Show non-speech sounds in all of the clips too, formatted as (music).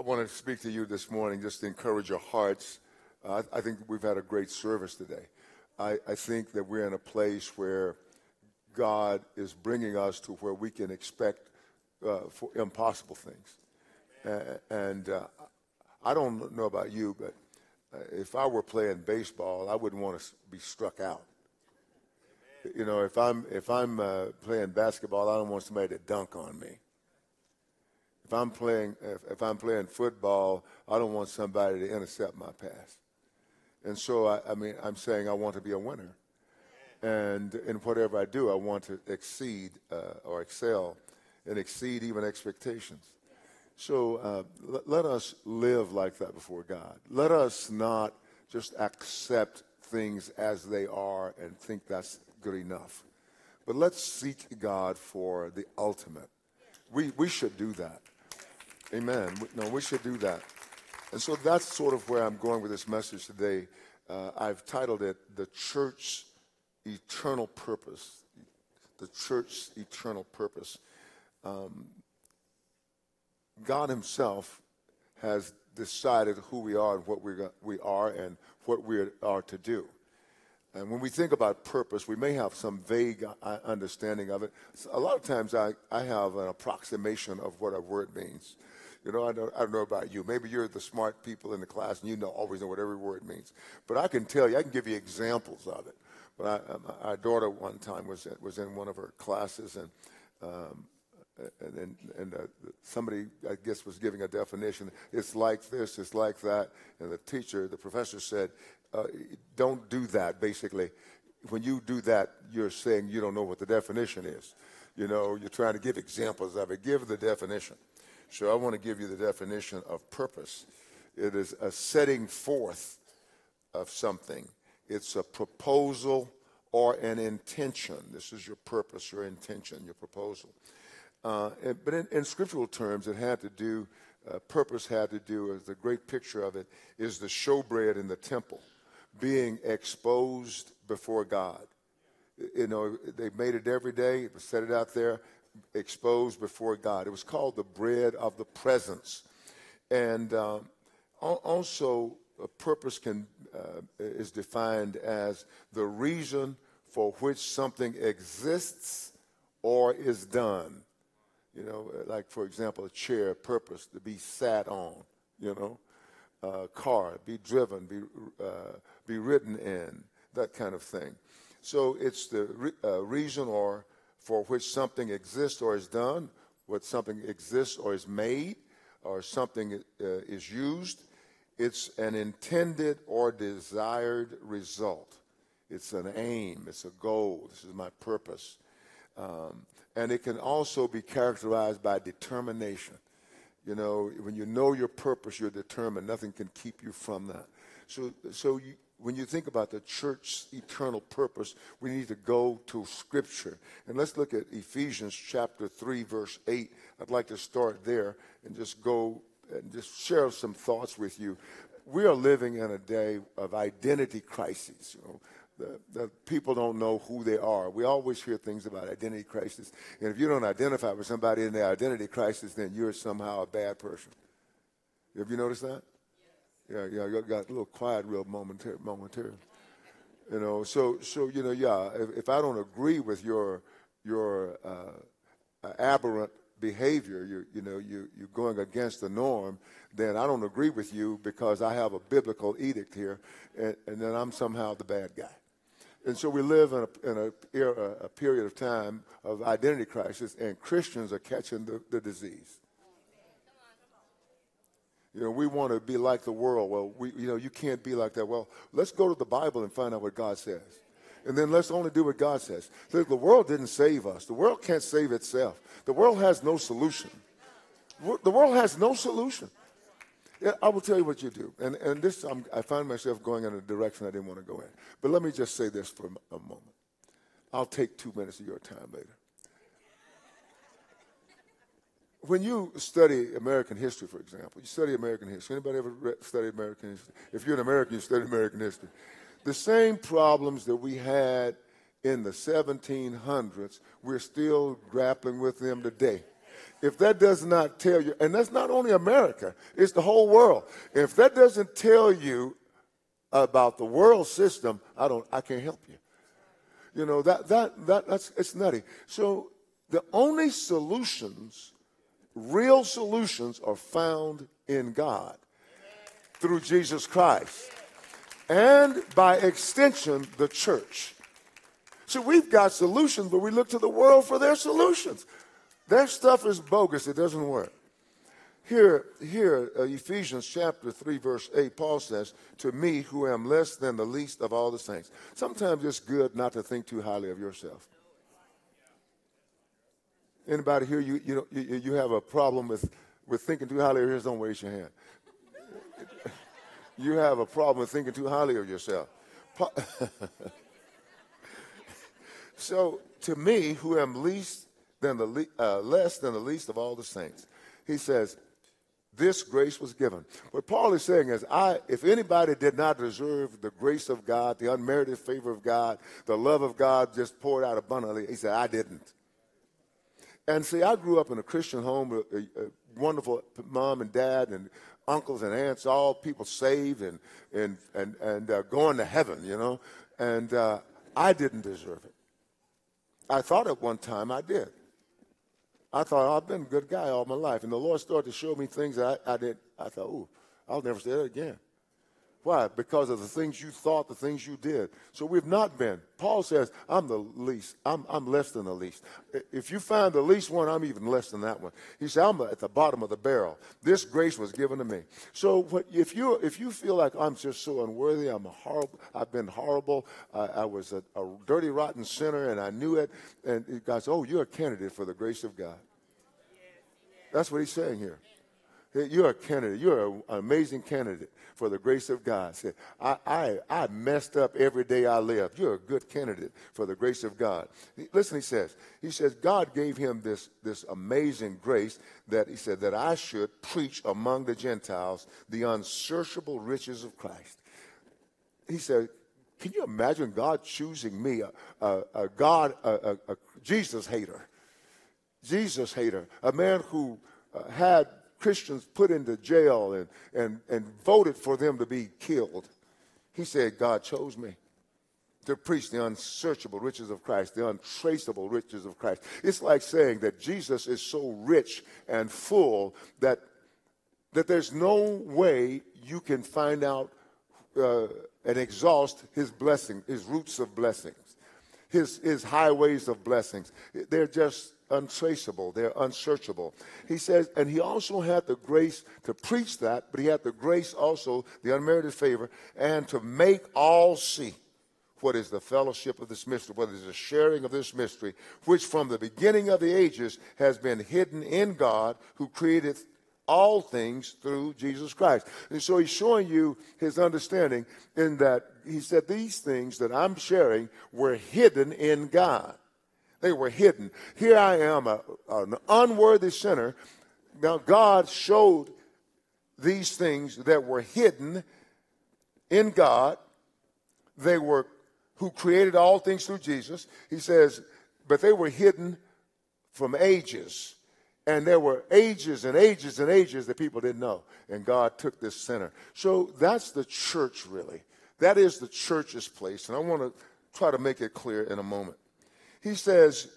I want to speak to you this morning just to encourage your hearts. Uh, I, think we've had a great service today. I, I, think that we're in a place where God is bringing us to where we can expect uh, for impossible things. And uh, I don't know about you, but uh, if I were playing baseball, I wouldn't want to be struck out. You know, if I'm if I'm uh, playing basketball, I don't want somebody to dunk on me. If I'm playing if, if, I'm playing football, I don't want somebody to intercept my pass. And so I, I mean I'm saying I want to be a winner. And in whatever I do, I want to exceed uh, or excel and exceed even expectations. So uh, l- let us live like that before God. Let us not just accept things as they are and think that's good enough. But let's seek God for the ultimate. We, we should do that. Amen. No, we should do that. And so that's sort of where I'm going with this message today. Uh, I've titled it The Church's Eternal Purpose. The Church's Eternal Purpose. Um, God Himself has decided who we are and what we we are and what we are to do. And when we think about purpose, we may have some vague uh, understanding of it. A lot of times I, I have an approximation of what a word means. You know, I don't, I don't know about you. Maybe you're the smart people in the class and you know always know what every word means. But I can tell you, I can give you examples of it. But I, our daughter one time was was in one of her classes and. Um, and, and, and uh, somebody, I guess, was giving a definition. It's like this, it's like that. And the teacher, the professor said, uh, don't do that, basically. When you do that, you're saying you don't know what the definition is. You know, you're trying to give examples of it. Give the definition. So I want to give you the definition of purpose. It is a setting forth of something. It's a proposal or an intention. This is your purpose, your intention, your proposal. Uh, but in, in, scriptural terms, it had to do, uh, purpose had to do, as the great picture of it is the showbread in the temple being exposed before God. You know, they made it every day, set it out there exposed before God. It was called the bread of the presence. And um, also, a purpose can, uh, is defined as the reason for which something exists or is done. You know, like for example, a chair, purpose to be sat on. You know, a car, be driven, be uh, be ridden in, that kind of thing. So it's the re- uh, reason or for which something exists or is done, what something exists or is made, or something uh, is used. It's an intended or desired result. It's an aim. It's a goal. This is my purpose. Um, and it can also be characterized by determination. You know, when you know your purpose, you're determined. Nothing can keep you from that. So, so you, when you think about the church's eternal purpose, we need to go to Scripture. And let's look at Ephesians chapter 3, verse 8. I'd like to start there and just go and just share some thoughts with you. We are living in a day of identity crises. You know, the, the people don't know who they are. We always hear things about identity crisis. And if you don't identify with somebody in their identity crisis, then you're somehow a bad person. Have you noticed that? Yeah, yeah, you got a little quiet real momentary, momentarily. You know, so so you know, yeah. If, if I don't agree with your your uh, aberrant behavior, you you know, you you're going against the norm, then I don't agree with you because I have a biblical edict here, and, and then I'm somehow the bad guy. And so we live in a, in a, era, a period of time of identity crisis, and Christians are catching the, the disease. You know, we want to be like the world. Well, we, you know, you can't be like that. Well, let's go to the Bible and find out what God says. And then let's only do what God says. The world didn't save us. The world can't save itself. The world has no solution. The world has no solution. Yeah, I will tell you what you do. And, and this, I'm, i find myself going in a direction I didn't want to go in. But let me just say this for a moment. I'll take two minutes of your time later when you study American history, for example, you study American history. Anybody ever studied American history? If you're an American, you study American history. The same problems that we had in the 1700s, we're still grappling with them today. If that does not tell you, and that's not only America, it's the whole world. If that doesn't tell you about the world system, I don't, I can't help you. You know, that, that, that, that's, it's nutty. So the only solutions, real solutions, are found in God through Jesus Christ. And by extension, the church. So we've got solutions, but we look to the world for their solutions. Their stuff is bogus, it doesn't work. Here, here uh, Ephesians chapter 3, verse 8, Paul says, To me, who am less than the least of all the saints. Sometimes it's good not to think too highly of yourself. Anybody here, you, you, you, you have a problem with, with thinking too highly of yourself? Don't raise your hand. you have a problem with thinking too highly of yourself. (laughs) so, to me, who am least than the le- uh, less than the least of all the saints, he says, this grace was given. What Paul is saying is, I, if anybody did not deserve the grace of God, the unmerited favor of God, the love of God just poured out abundantly, he said, I didn't. And see, I grew up in a Christian home, a, a, a wonderful mom and dad and uncles and aunts, all people saved and, and, and, and uh, going to heaven, you know. And uh, I didn't deserve it. I thought at one time I did. I thought oh, I've been a good guy all my life, and the Lord started to show me things that I, I did. I thought, oh, I'll never say that again. Why? Because of the things you thought, the things you did. So we've not been. Paul says, I'm the least. I'm, I'm less than the least. If you find the least one, I'm even less than that one. He said, I'm at the bottom of the barrel. This grace was given to me. So if you, if you feel like I'm just so unworthy, I'm a horrible, I've been horrible, I, I was a, a dirty, rotten sinner, and I knew it, and God said, oh, you're a candidate for the grace of God. That's what he's saying here. You're a candidate. You're an amazing candidate for the grace of God. Say, I, I, I messed up every day I lived. You're a good candidate for the grace of God. Listen, he says, he says, God gave him this, this amazing grace that he said that I should preach among the Gentiles the unsearchable riches of Christ. He said, can you imagine God choosing me, a, a, a God, a, a, Jesus hater, Jesus hater, a man who uh, had Christians put into jail and, and, and voted for them to be killed. He said, God chose me to preach the unsearchable riches of Christ, the untraceable riches of Christ. It's like saying that Jesus is so rich and full that, that there's no way you can find out uh, and exhaust his blessing, his roots of blessings, his, his highways of blessings. They're just untraceable, they're unsearchable. He says, and he also had the grace to preach that, but he had the grace also, the unmerited favor, and to make all see what is the fellowship of this mystery, what is the sharing of this mystery, which from the beginning of the ages has been hidden in God who created all things through Jesus Christ. And so he's showing you his understanding in that he said these things that I'm sharing were hidden in God. They were hidden. Here I am, a, an unworthy sinner. Now, God showed these things that were hidden in God. They were who created all things through Jesus. He says, but they were hidden from ages. And there were ages and ages and ages that people didn't know. And God took this sinner. So that's the church, really. That is the church's place. And I want to try to make it clear in a moment. He says,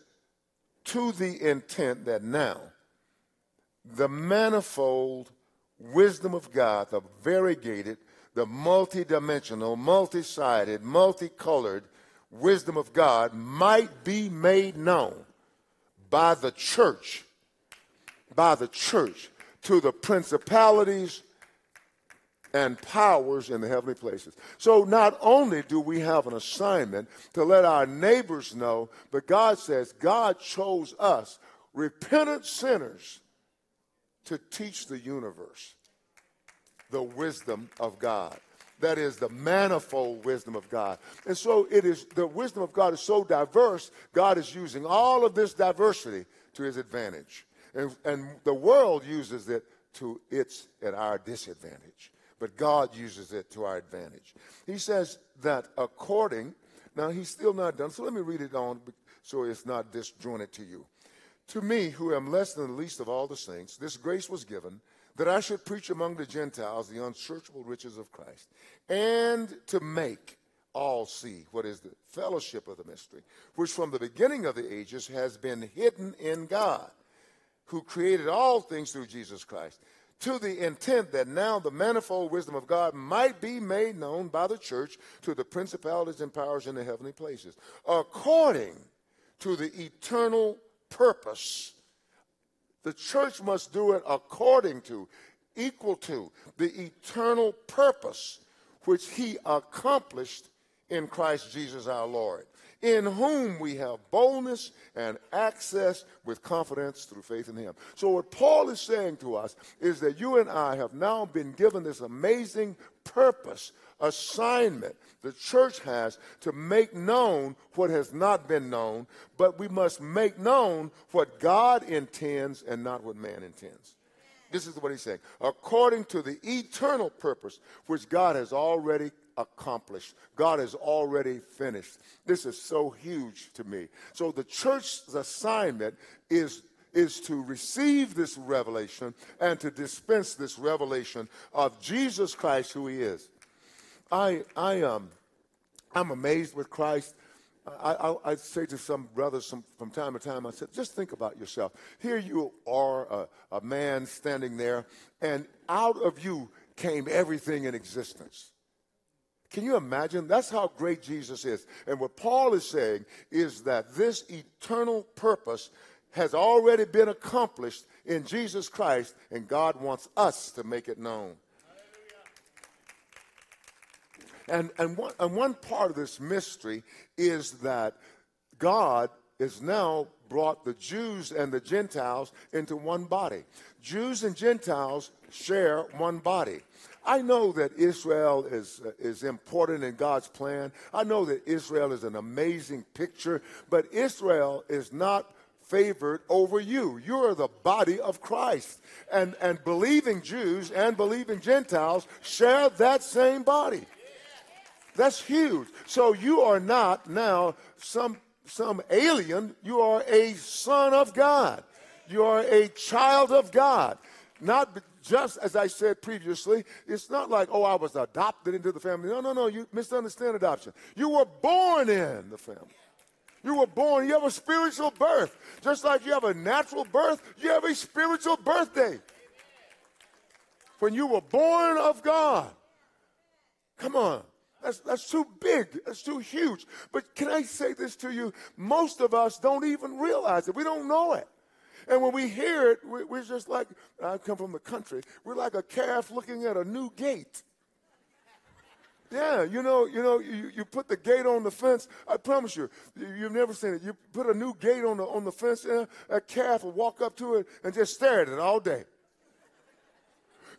to the intent that now the manifold wisdom of God, the variegated, the multidimensional, multi sided, multicolored wisdom of God might be made known by the church, by the church to the principalities and powers in the heavenly places. So not only do we have an assignment to let our neighbors know, but God says God chose us, repentant sinners, to teach the universe the wisdom of God. That is the manifold wisdom of God. And so it is the wisdom of God is so diverse, God is using all of this diversity to his advantage. And, and the world uses it to its and our disadvantage but God uses it to our advantage. He says that according, now he's still not done, so let me read it on so it's not disjointed to you. To me, who am less than the least of all the saints, this grace was given that I should preach among the Gentiles the unsearchable riches of Christ, and to make all see what is the fellowship of the mystery, which from the beginning of the ages has been hidden in God, who created all things through Jesus Christ, to the intent that now the manifold wisdom of God might be made known by the church to the principalities and powers in the heavenly places, according to the eternal purpose. The church must do it according to, equal to, the eternal purpose which he accomplished in Christ Jesus our Lord, in whom we have boldness and access with confidence through faith in him. So, what Paul is saying to us is that you and I have now been given this amazing purpose, assignment the church has to make known what has not been known, but we must make known what God intends and not what man intends. This is what he's saying. According to the eternal purpose which God has already accomplished. God has already finished. This is so huge to me. So the church's assignment is is to receive this revelation and to dispense this revelation of Jesus Christ, who He is. I I um I'm amazed with Christ. I, I, I say to some brothers some, from time to time, I said, just think about yourself. Here you are, a, a man standing there, and out of you came everything in existence. Can you imagine? That's how great Jesus is. And what Paul is saying is that this eternal purpose has already been accomplished in Jesus Christ, and God wants us to make it known. And, and, one, and one part of this mystery is that God is now brought the Jews and the Gentiles into one body. Jews and Gentiles share one body. I know that Israel is, uh, is important in God's plan. I know that Israel is an amazing picture, but Israel is not favored over you. You are the body of Christ. And, and believing Jews and believing Gentiles share that same body. That's huge. So you are not now some, some alien. You are a son of God. You are a child of God. Not just as I said previously, it's not like, oh, I was adopted into the family. No, no, no, you misunderstand adoption. You were born in the family. You were born, you have a spiritual birth. Just like you have a natural birth, you have a spiritual birthday. When you were born of God. Come on. That's, that's too big. That's too huge. But can I say this to you? Most of us don't even realize it. We don't know it. And when we hear it, we're just like, I come from the country, we're like a calf looking at a new gate. Yeah, you know, you know, you, you put the gate on the fence. I promise you, you've never seen it. You put a new gate on the on the fence, and a calf will walk up to it and just stare at it all day.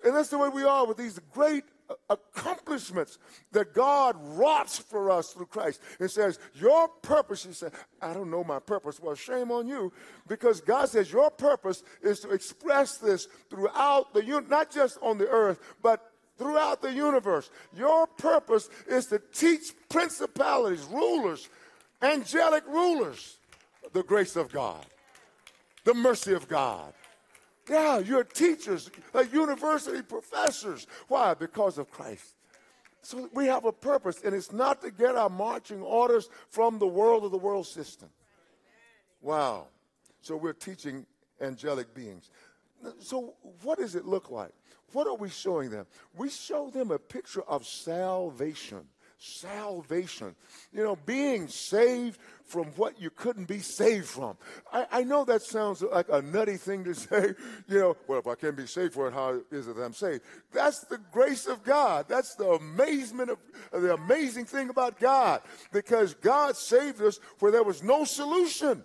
And that's the way we are with these great accomplishments that God wrought for us through Christ. It says, Your purpose, he said, I don't know my purpose. Well, shame on you, because God says your purpose is to express this throughout the, not just on the earth, but throughout the universe. Your purpose is to teach principalities, rulers, angelic rulers, the grace of God, the mercy of God yeah, you're teachers, like university professors. Why? Because of Christ. So we have a purpose, and it's not to get our marching orders from the world of the world system. Wow. So we're teaching angelic beings. So, what does it look like? What are we showing them? We show them a picture of salvation. Salvation. You know, being saved from what you couldn't be saved from. I, I, know that sounds like a nutty thing to (laughs) say, you know, well, if I can't be saved for it, how is it that I'm saved? That's the grace of God. That's the amazement of the amazing thing about God. Because God saved us where there was no solution.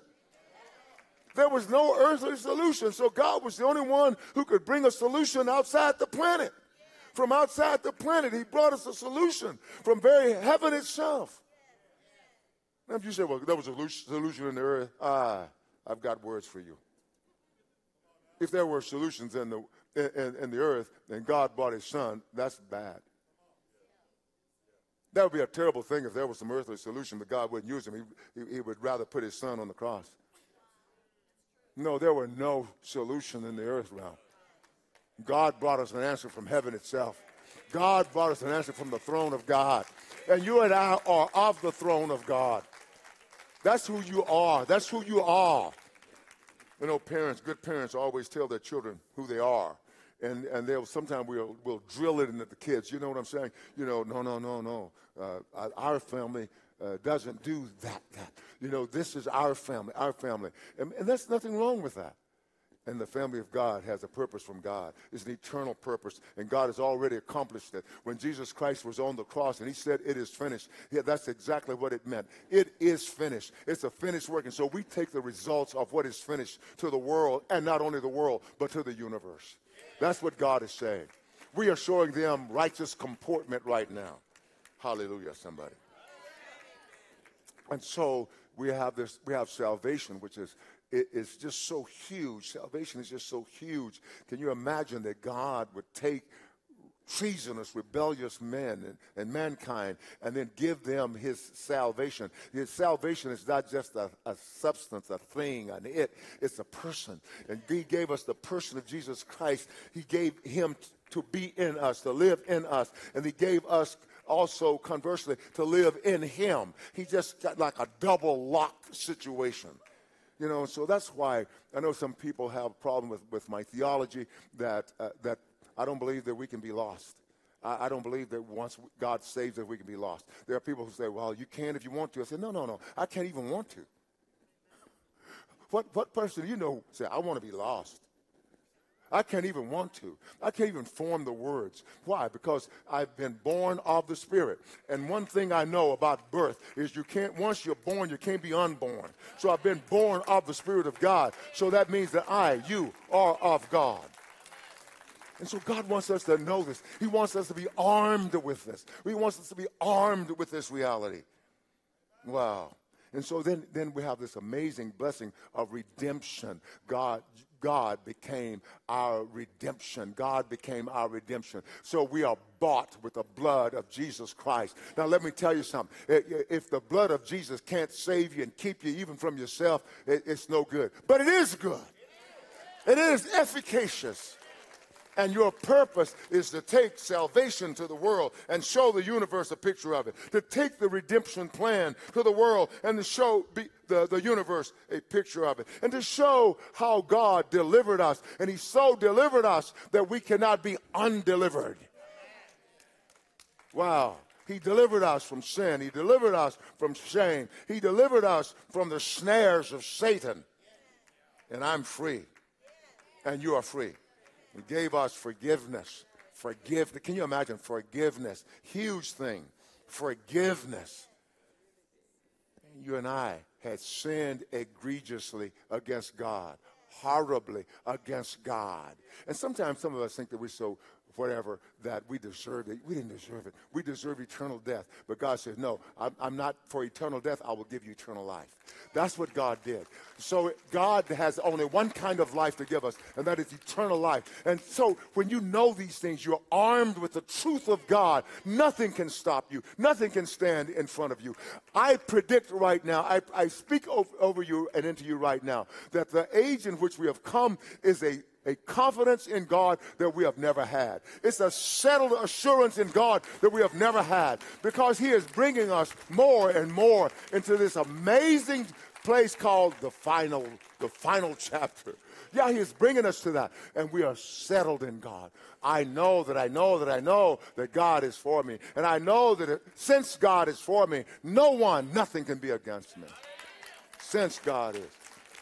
There was no earthly solution. So God was the only one who could bring a solution outside the planet. From outside the planet, He brought us a solution from very heaven itself. Now, if you say, well, there was a solution in the earth, ah, I've got words for you. If there were solutions in the, in, in the earth and God brought his son, that's bad. That would be a terrible thing if there was some earthly solution, but God wouldn't use him. He, he, he would rather put his son on the cross. No, there were no solution in the earth realm. God brought us an answer from heaven itself. God brought us an answer from the throne of God. And you and I are of the throne of God. That's who you are. That's who you are. You know, parents, good parents always tell their children who they are. And, and they'll sometimes we'll, we'll drill it into the kids. You know what I'm saying? You know, no, no, no, no. Uh, our family uh, doesn't do that, that. You know, this is our family, our family. And, and there's nothing wrong with that. And the family of God has a purpose from God. It's an eternal purpose, and God has already accomplished it. When Jesus Christ was on the cross and he said, It is finished, yeah, that's exactly what it meant. It is finished. It's a finished work. And so we take the results of what is finished to the world, and not only the world, but to the universe. That's what God is saying. We are showing them righteous comportment right now. Hallelujah, somebody. And so we have this, we have salvation, which is is just so huge. Salvation is just so huge. Can you imagine that God would take treasonous, rebellious men and, and, mankind and then give them his salvation. His salvation is not just a, a, substance, a thing, an it, it's a person. And he gave us the person of Jesus Christ. He gave him t- to be in us, to live in us. And he gave us also, conversely, to live in him. He just got like a double lock situation. You know, so that's why I know some people have a problem with, with my theology that, uh, that I don't believe that we can be lost. I, I, don't believe that once God saves us, we can be lost. There are people who say, well, you can if you want to. I say, no, no, no. I can't even want to. What, what person do you know say, I want to be lost? I can't even want to. I can't even form the words. Why? Because I've been born of the Spirit. And one thing I know about birth is you can't, once you're born, you can't be unborn. So I've been born of the Spirit of God. So that means that I, you, are of God. And so God wants us to know this. He wants us to be armed with this. He wants us to be armed with this reality. Wow. And so then, then we have this amazing blessing of redemption. God, God became our redemption. God became our redemption. So we are bought with the blood of Jesus Christ. Now, let me tell you something. If the blood of Jesus can't save you and keep you even from yourself, it's no good. But it is good, it is efficacious. And your purpose is to take salvation to the world and show the universe a picture of it. To take the redemption plan to the world and to show the, the universe a picture of it. And to show how God delivered us. And He so delivered us that we cannot be undelivered. Wow. He delivered us from sin. He delivered us from shame. He delivered us from the snares of Satan. And I'm free. And you are free. He gave us forgiveness. Forgiveness. Can you imagine forgiveness? Huge thing. Forgiveness. You and I had sinned egregiously against God, horribly against God. And sometimes some of us think that we're so whatever, that we deserved it. We didn't deserve it. We deserve eternal death. But God says, no, I'm, I'm, not for eternal death. I will give you eternal life. That's what God did. So God has only one kind of life to give us, and that is eternal life. And so when you know these things, you're armed with the truth of God. Nothing can stop you. Nothing can stand in front of you. I predict right now, I, I speak over, over you and into you right now, that the age in which we have come is a a confidence in God that we have never had. It's a settled assurance in God that we have never had because He is bringing us more and more into this amazing place called the final, the final chapter. Yeah, He is bringing us to that, and we are settled in God. I know that I know that I know that God is for me, and I know that it, since God is for me, no one, nothing can be against me. Since God is.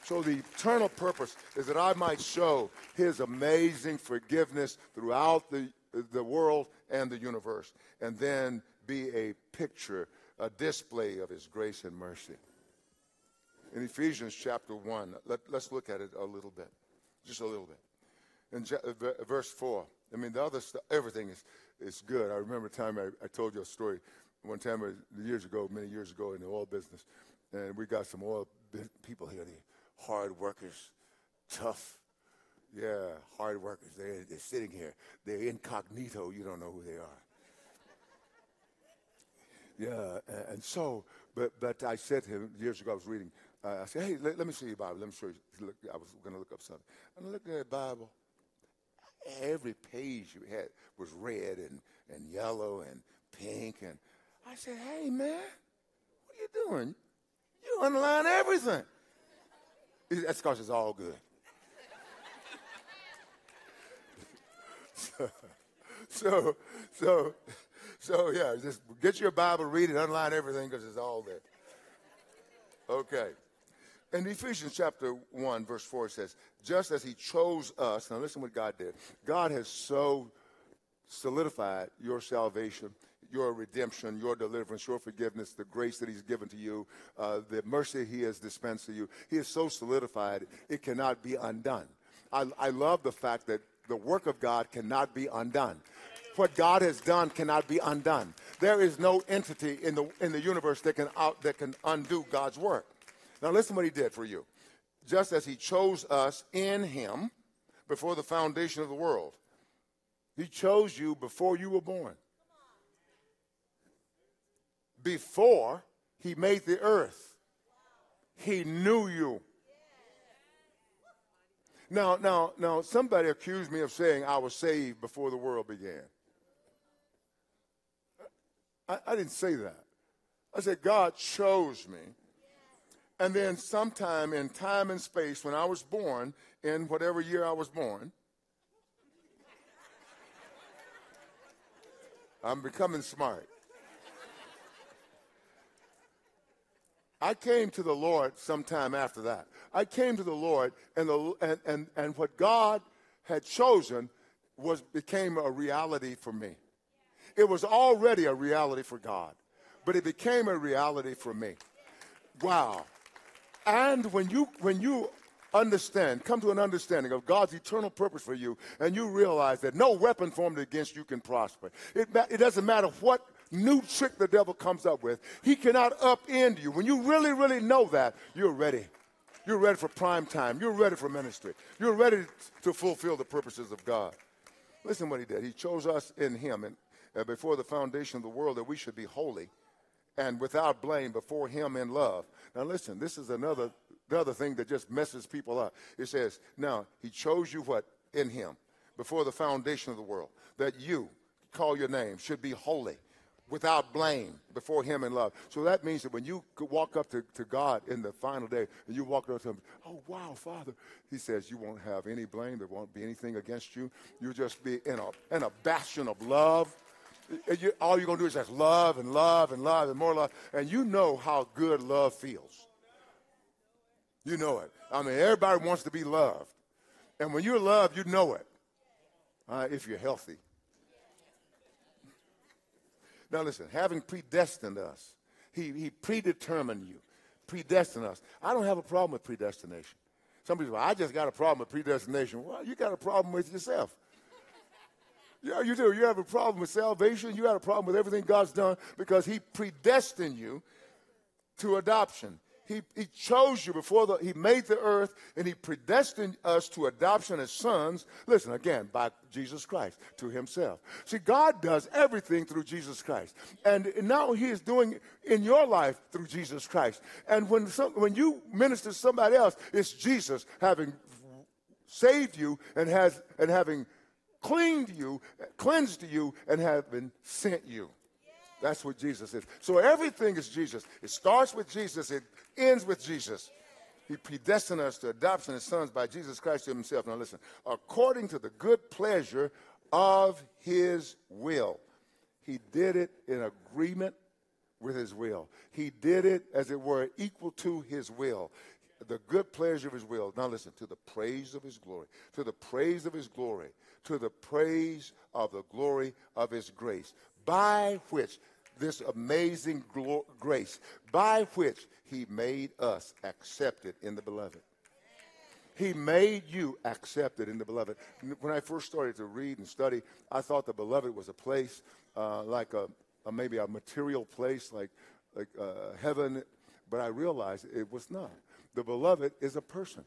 So the eternal purpose is that I might show his amazing forgiveness throughout the, the world and the universe, and then be a picture, a display of his grace and mercy. In Ephesians chapter 1, let, us look at it a little bit, just a little bit. In verse 4, I mean, the other stuff, everything is, is good. I remember a time I, I told you a story one time uh, years ago, many years ago in the oil business, and we got some oil people here. They, hard workers, tough, yeah, hard workers. They're, they're sitting here. They're incognito. You don't know who they are. Yeah, and so, but, but I said to him years ago, I was reading uh, I said, hey, let, let, me see your Bible. Let me show you. Look, I was going to look up something. And I looked at that Bible. Every page you had was red and, and yellow and pink. And I said, hey, man, what are you doing? You underline everything. That's because it's all good. so, so, so, so, yeah, just get your Bible, read it, underline everything because it's all there. Okay. In Ephesians chapter 1, verse 4, it says, just as he chose us, now listen what God did. God has so solidified your salvation, your redemption, your deliverance, your forgiveness, the grace that he's given to you, uh, the mercy he has dispensed to you. He is so solidified, it cannot be undone. I, I love the fact that the work of God cannot be undone. What God has done cannot be undone. There is no entity in the, in the universe that can, out, that can undo God's work. Now, listen what he did for you. Just as he chose us in him before the foundation of the world, he chose you before you were born. Before he made the earth, he knew you. Now, now, now, somebody accused me of saying I was saved before the world began. I, I didn't say that. I said God chose me and then, sometime in time and space, when I was born, in whatever year I was born, I'm becoming smart. I came to the Lord sometime after that. I came to the Lord, and, the, and, and, and what God had chosen was became a reality for me. It was already a reality for God, but it became a reality for me. Wow. And when you, when you understand, come to an understanding of God's eternal purpose for you, and you realize that no weapon formed against you can prosper. It, it doesn't matter what new trick the devil comes up with, he cannot upend you. When you really, really know that, you're ready. You're ready for prime time. You're ready for ministry. You're ready to fulfill the purposes of God. Listen what he did. He chose us in him and uh, before the foundation of the world that we should be holy and without blame before him in love. Now listen, this is another the other thing that just messes people up. It says, now he chose you what? In him, before the foundation of the world, that you call your name should be holy, without blame before him in love. So that means that when you walk up to, to God in the final day and you walk up to him, oh wow, Father, he says you won't have any blame, there won't be anything against you. You'll just be in a in a bastion of love you, all you're going to do is just love and love and love and more love. And you know how good love feels. You know it. I mean, everybody wants to be loved. And when you're loved, you know it. Uh, if you're healthy. Now, listen, having predestined us, he, he predetermined you, predestined us. I don't have a problem with predestination. Some people, I just got a problem with predestination. Well, you got a problem with yourself. Yeah, you do. You have a problem with salvation. You have a problem with everything God's done because He predestined you to adoption. He, he chose you before the, He made the earth and He predestined us to adoption as sons. Listen, again, by Jesus Christ to Himself. See, God does everything through Jesus Christ. And now He is doing in your life through Jesus Christ. And when, some, when you minister to somebody else, it's Jesus having saved you and, has, and having cleaned you, cleansed you, and been sent you. That's what Jesus is. So everything is Jesus. It starts with Jesus, it ends with Jesus. He predestined us to adoption as sons by Jesus Christ himself. Now listen, according to the good pleasure of his will. He did it in agreement with his will. He did it, as it were, equal to his will. The good pleasure of his will. Now listen, to the praise of his glory. To the praise of his glory to the praise of the glory of his grace, by which this amazing glo- grace, by which he made us accepted in the beloved. He made you accepted in the beloved. When I first started to read and study, I thought the beloved was a place uh, like a, a, maybe a material place like, like uh, heaven, but I realized it was not. The beloved is a person.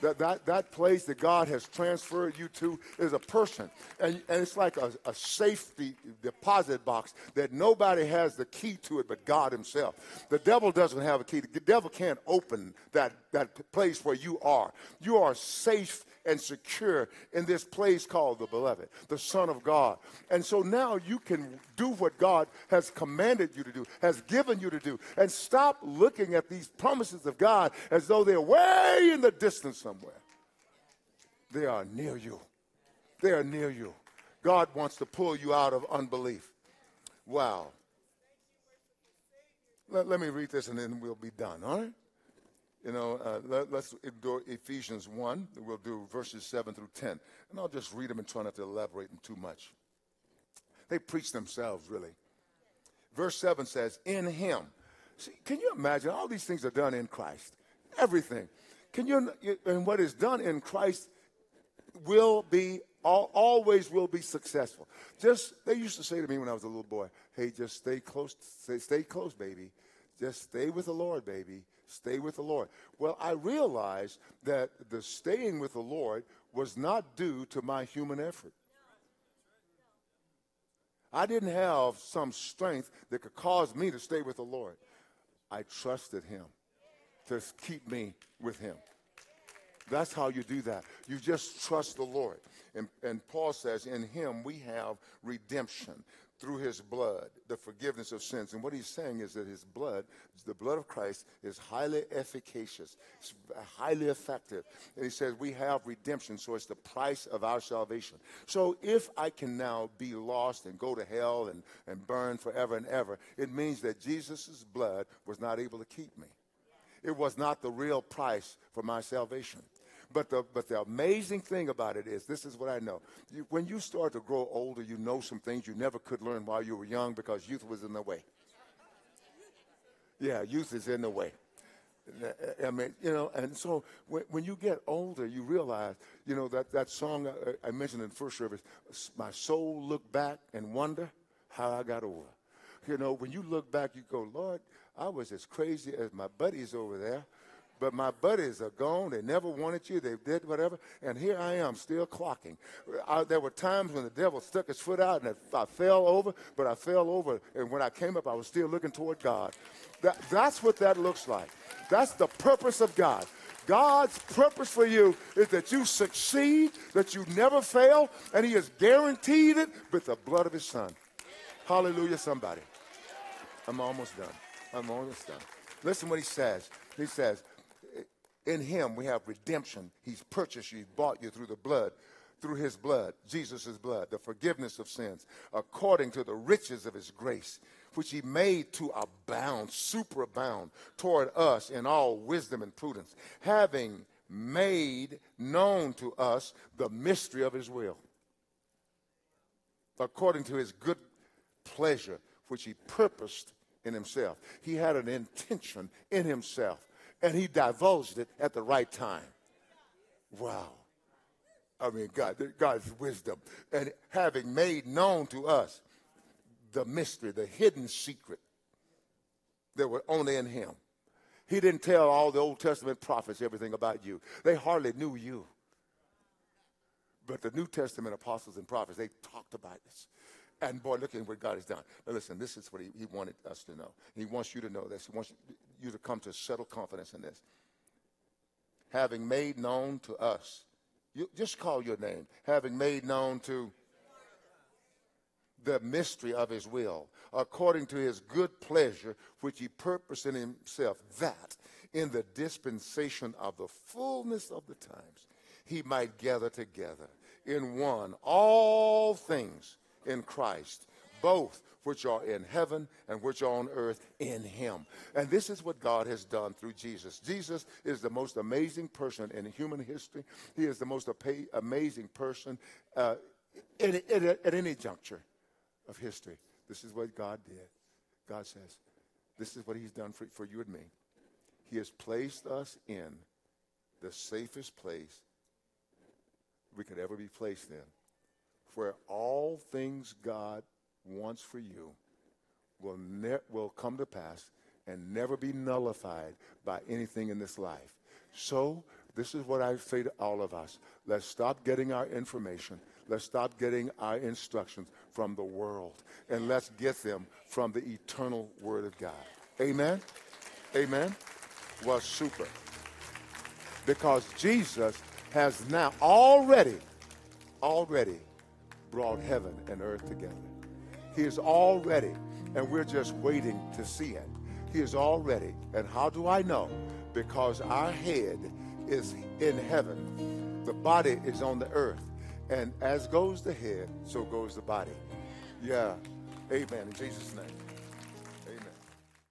That, that, that place that God has transferred you to is a person. And, and it's like a, a safety deposit box that nobody has the key to it but God Himself. The devil doesn't have a key. The devil can't open that, that place where you are. You are safe and secure in this place called the beloved, the Son of God. And so now you can do what God has commanded you to do, has given you to do, and stop looking at these promises of God as though they're way in the distance somewhere. They are near you. They are near you. God wants to pull you out of unbelief. Wow. Let, let me read this and then we'll be done, all right? You know, uh, let, us do Ephesians 1. We'll do verses 7 through 10. And I'll just read them and try not to elaborate them too much. They preach themselves, really. Verse 7 says, In him. See, can you imagine? All these things are done in Christ. Everything. Can you, and what is done in Christ will be, always will be successful. Just, they used to say to me when I was a little boy, hey, just stay close, stay, stay close, baby. Just stay with the Lord, baby Stay with the Lord. Well, I realized that the staying with the Lord was not due to my human effort. I didn't have some strength that could cause me to stay with the Lord. I trusted Him to keep me with Him. That's how you do that. You just trust the Lord. And, and Paul says, in Him we have redemption through his blood, the forgiveness of sins. And what he's saying is that his blood, the blood of Christ, is highly efficacious, it's highly effective. And he says we have redemption, so it's the price of our salvation. So if I can now be lost and go to hell and, and burn forever and ever, it means that Jesus' blood was not able to keep me. It was not the real price for my salvation. But the, but the amazing thing about it is, this is what I know. You, when you start to grow older, you know some things you never could learn while you were young because youth was in the way. Yeah, youth is in the way. I mean, you know, and so when, when you get older, you realize, you know, that, that song I, I mentioned in first service, my soul look back and wonder how I got over. You know, when you look back, you go, Lord, I was as crazy as my buddies over there but my buddies are gone. They never wanted you. They did whatever. And here I am still clocking. I, there were times when the devil stuck his foot out and I fell over, but I fell over. And when I came up, I was still looking toward God. That, that's what that looks like. That's the purpose of God. God's purpose for you is that you succeed, that you never fail, and He has guaranteed it with the blood of His Son. Hallelujah, somebody. I'm almost done. I'm almost done. Listen what He says. He says, in him we have redemption. He's purchased you, bought you through the blood, through his blood, Jesus' blood, the forgiveness of sins, according to the riches of his grace, which he made to abound, superabound toward us in all wisdom and prudence, having made known to us the mystery of his will, according to his good pleasure, which he purposed in himself. He had an intention in himself and he divulged it at the right time. Wow. I mean, God, God's wisdom. And having made known to us the mystery, the hidden secret that were only in him. He didn't tell all the Old Testament prophets everything about you. They hardly knew you. But the New Testament apostles and prophets, they talked about this. And boy, look at what God has done. Now listen, this is what he, he wanted us to know. He wants you to know this. He wants you to come to settle confidence in this. Having made known to us, you just call your name. Having made known to the mystery of his will, according to his good pleasure, which he purposed in himself, that in the dispensation of the fullness of the times, he might gather together in one all things in Christ, both which are in heaven and which are on earth in him. And this is what God has done through Jesus. Jesus is the most amazing person in human history. He is the most amazing person uh, in, at any juncture of history. This is what God did. God says, this is what he's done for, for you and me. He has placed us in the safest place we could ever be placed in where all things God wants for you will, ne- will come to pass and never be nullified by anything in this life. So This is what I say to all of us. Let's stop getting our information. Let's stop getting our instructions from the world. And let's get them from the eternal Word of God. Amen? Amen? Was super. Because Jesus has now already, already brought heaven and earth together. He is already, and we're just waiting to see it. He is already. And how do I know? Because our head is in heaven, the body is on the earth. And as goes the head, so goes the body. Yeah. Amen. In Jesus' name.